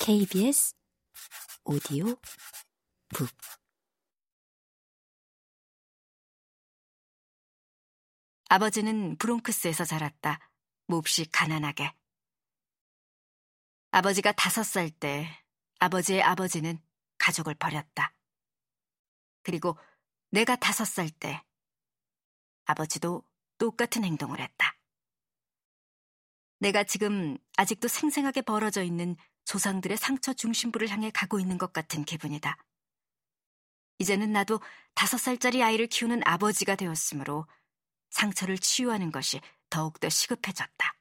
KBS 오디오 북 아버지는 브롱크스에서 자랐다. 몹시 가난하게. 아버지가 다섯 살 때 아버지의 아버지는 가족을 버렸다. 그리고 내가 다섯 살 때 아버지도 똑같은 행동을 했다. 내가 지금 아직도 생생하게 벌어져 있는 조상들의 상처 중심부를 향해 가고 있는 것 같은 기분이다. 이제는 나도 다섯 살짜리 아이를 키우는 아버지가 되었으므로 상처를 치유하는 것이 더욱더 시급해졌다.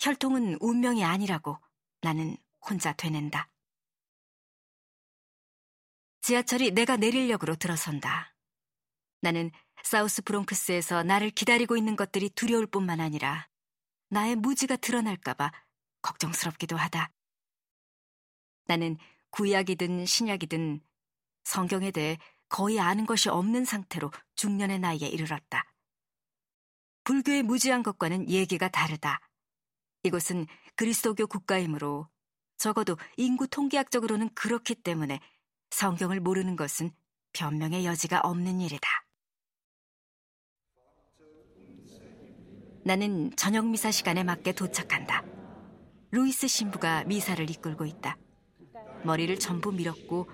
혈통은 운명이 아니라고 나는 혼자 되낸다. 지하철이 내가 내릴역으로 들어선다. 나는 사우스 브롱크스에서 나를 기다리고 있는 것들이 두려울 뿐만 아니라 나의 무지가 드러날까봐 걱정스럽기도 하다. 나는 구약이든 신약이든 성경에 대해 거의 아는 것이 없는 상태로 중년의 나이에 이르렀다. 불교의 무지한 것과는 얘기가 다르다. 이곳은 그리스도교 국가이므로 적어도 인구 통계학적으로는 그렇기 때문에 성경을 모르는 것은 변명의 여지가 없는 일이다. 나는 저녁 미사 시간에 맞게 도착한다. 루이스 신부가 미사를 이끌고 있다. 머리를 전부 밀었고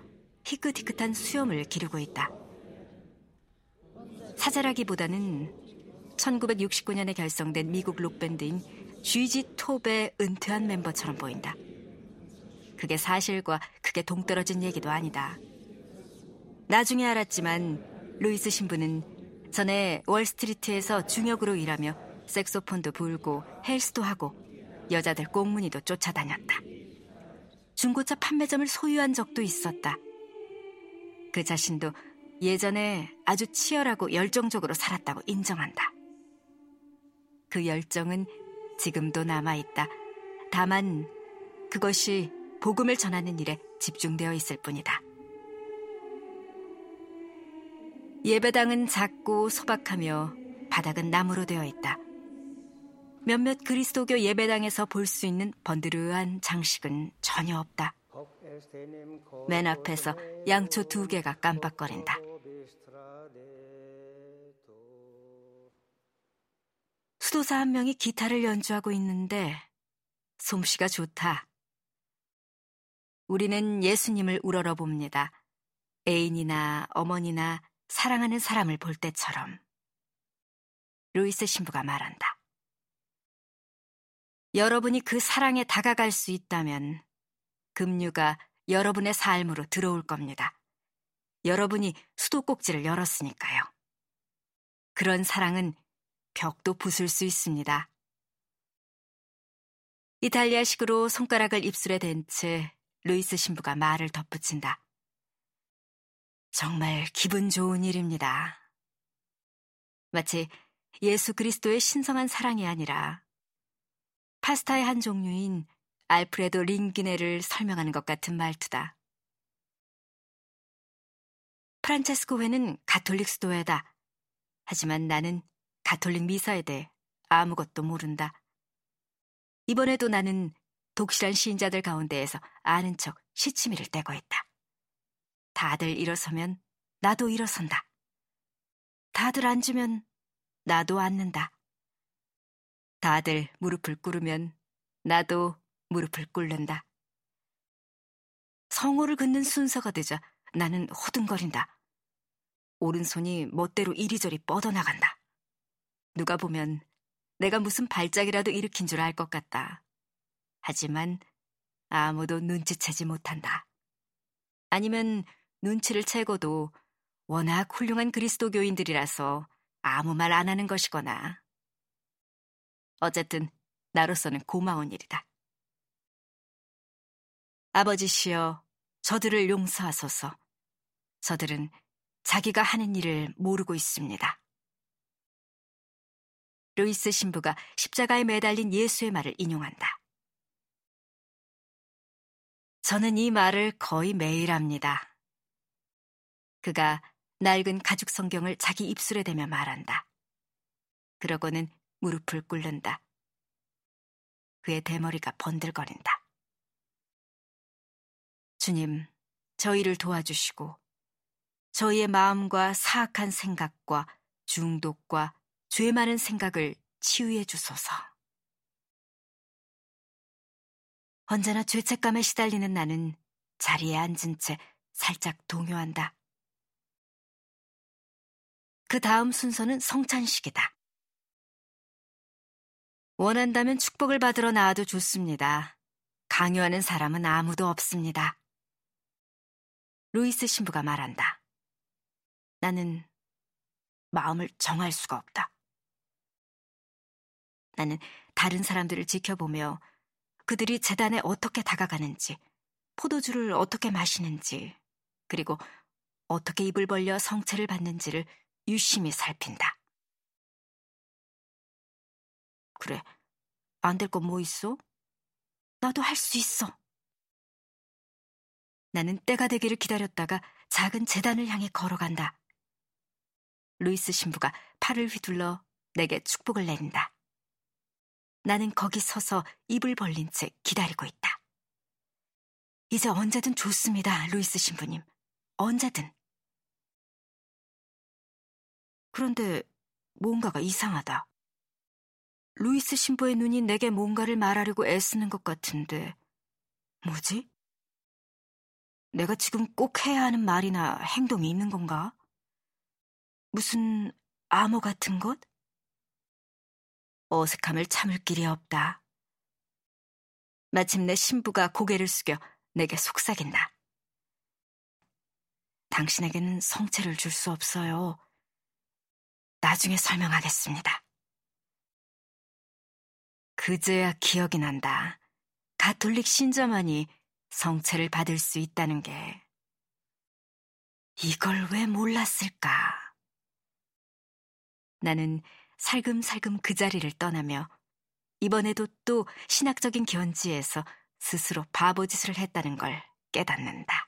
희끗희끗한 수염을 기르고 있다. 사자라기보다는 1969년에 결성된 미국 록밴드인 쥐지 톱의 은퇴한 멤버처럼 보인다. 그게 사실과 크게 동떨어진 얘기도 아니다. 나중에 알았지만 루이스 신부는 전에 월스트리트에서 중역으로 일하며 색소폰도 불고 헬스도 하고 여자들 꽁무니도 쫓아다녔다. 중고차 판매점을 소유한 적도 있었다. 그 자신도 예전에 아주 치열하고 열정적으로 살았다고 인정한다. 그 열정은 지금도 남아있다. 다만 그것이 복음을 전하는 일에 집중되어 있을 뿐이다. 예배당은 작고 소박하며 바닥은 나무로 되어 있다. 몇몇 그리스도교 예배당에서 볼 수 있는 번드르한 장식은 전혀 없다. 맨 앞에서 양초 두 개가 깜빡거린다. 수도사 한 명이 기타를 연주하고 있는데 솜씨가 좋다. 우리는 예수님을 우러러 봅니다. 애인이나 어머니나 사랑하는 사람을 볼 때처럼. 루이스 신부가 말한다. 여러분이 그 사랑에 다가갈 수 있다면 금류가 여러분의 삶으로 들어올 겁니다. 여러분이 수도꼭지를 열었으니까요. 그런 사랑은 벽도 부술 수 있습니다. 이탈리아식으로 손가락을 입술에 댄 채 루이스 신부가 말을 덧붙인다. 정말 기분 좋은 일입니다. 마치 예수 그리스도의 신성한 사랑이 아니라 파스타의 한 종류인 알프레도 링기네를 설명하는 것 같은 말투다. 프란체스코 회는 가톨릭 수도회다. 하지만 나는 가톨릭 미사에 대해 아무것도 모른다. 이번에도 나는 독실한 시인자들 가운데에서 아는 척 시치미를 떼고 있다. 다들 일어서면 나도 일어선다. 다들 앉으면 나도 앉는다. 다들 무릎을 꿇으면 나도 무릎을 꿇는다. 성호를 긋는 순서가 되자 나는 호둥거린다. 오른손이 멋대로 이리저리 뻗어나간다. 누가 보면 내가 무슨 발작이라도 일으킨 줄 알 것 같다. 하지만 아무도 눈치채지 못한다. 아니면 눈치를 채고도 워낙 훌륭한 그리스도교인들이라서 아무 말 안 하는 것이거나. 어쨌든 나로서는 고마운 일이다. 아버지시여, 저들을 용서하소서. 저들은 자기가 하는 일을 모르고 있습니다. 루이스 신부가 십자가에 매달린 예수의 말을 인용한다. 저는 이 말을 거의 매일 합니다. 그가 낡은 가죽 성경을 자기 입술에 대며 말한다. 그러고는 무릎을 꿇는다. 그의 대머리가 번들거린다. 주님, 저희를 도와주시고 저희의 마음과 사악한 생각과 중독과 죄 많은 생각을 치유해 주소서. 언제나 죄책감에 시달리는 나는 자리에 앉은 채 살짝 동요한다. 그 다음 순서는 성찬식이다. 원한다면 축복을 받으러 나와도 좋습니다. 강요하는 사람은 아무도 없습니다. 루이스 신부가 말한다. 나는 마음을 정할 수가 없다. 나는 다른 사람들을 지켜보며 그들이 재단에 어떻게 다가가는지, 포도주를 어떻게 마시는지, 그리고 어떻게 입을 벌려 성체를 받는지를 유심히 살핀다. 그래, 안 될 건 뭐 있어? 나도 할 수 있어. 나는 때가 되기를 기다렸다가 작은 재단을 향해 걸어간다. 루이스 신부가 팔을 휘둘러 내게 축복을 내린다. 나는 거기 서서 입을 벌린 채 기다리고 있다. 이제 언제든 좋습니다, 루이스 신부님. 언제든. 그런데 뭔가가 이상하다. 루이스 신부의 눈이 내게 뭔가를 말하려고 애쓰는 것 같은데, 뭐지? 내가 지금 꼭 해야 하는 말이나 행동이 있는 건가? 무슨 암호 같은 것? 어색함을 참을 길이 없다. 마침내 신부가 고개를 숙여 내게 속삭인다. 당신에게는 성체를 줄 수 없어요. 나중에 설명하겠습니다. 그제야 기억이 난다. 가톨릭 신자만이 성체를 받을 수 있다는 게. 이걸 왜 몰랐을까? 나는 살금살금 그 자리를 떠나며 이번에도 또 신학적인 견지에서 스스로 바보짓을 했다는 걸 깨닫는다.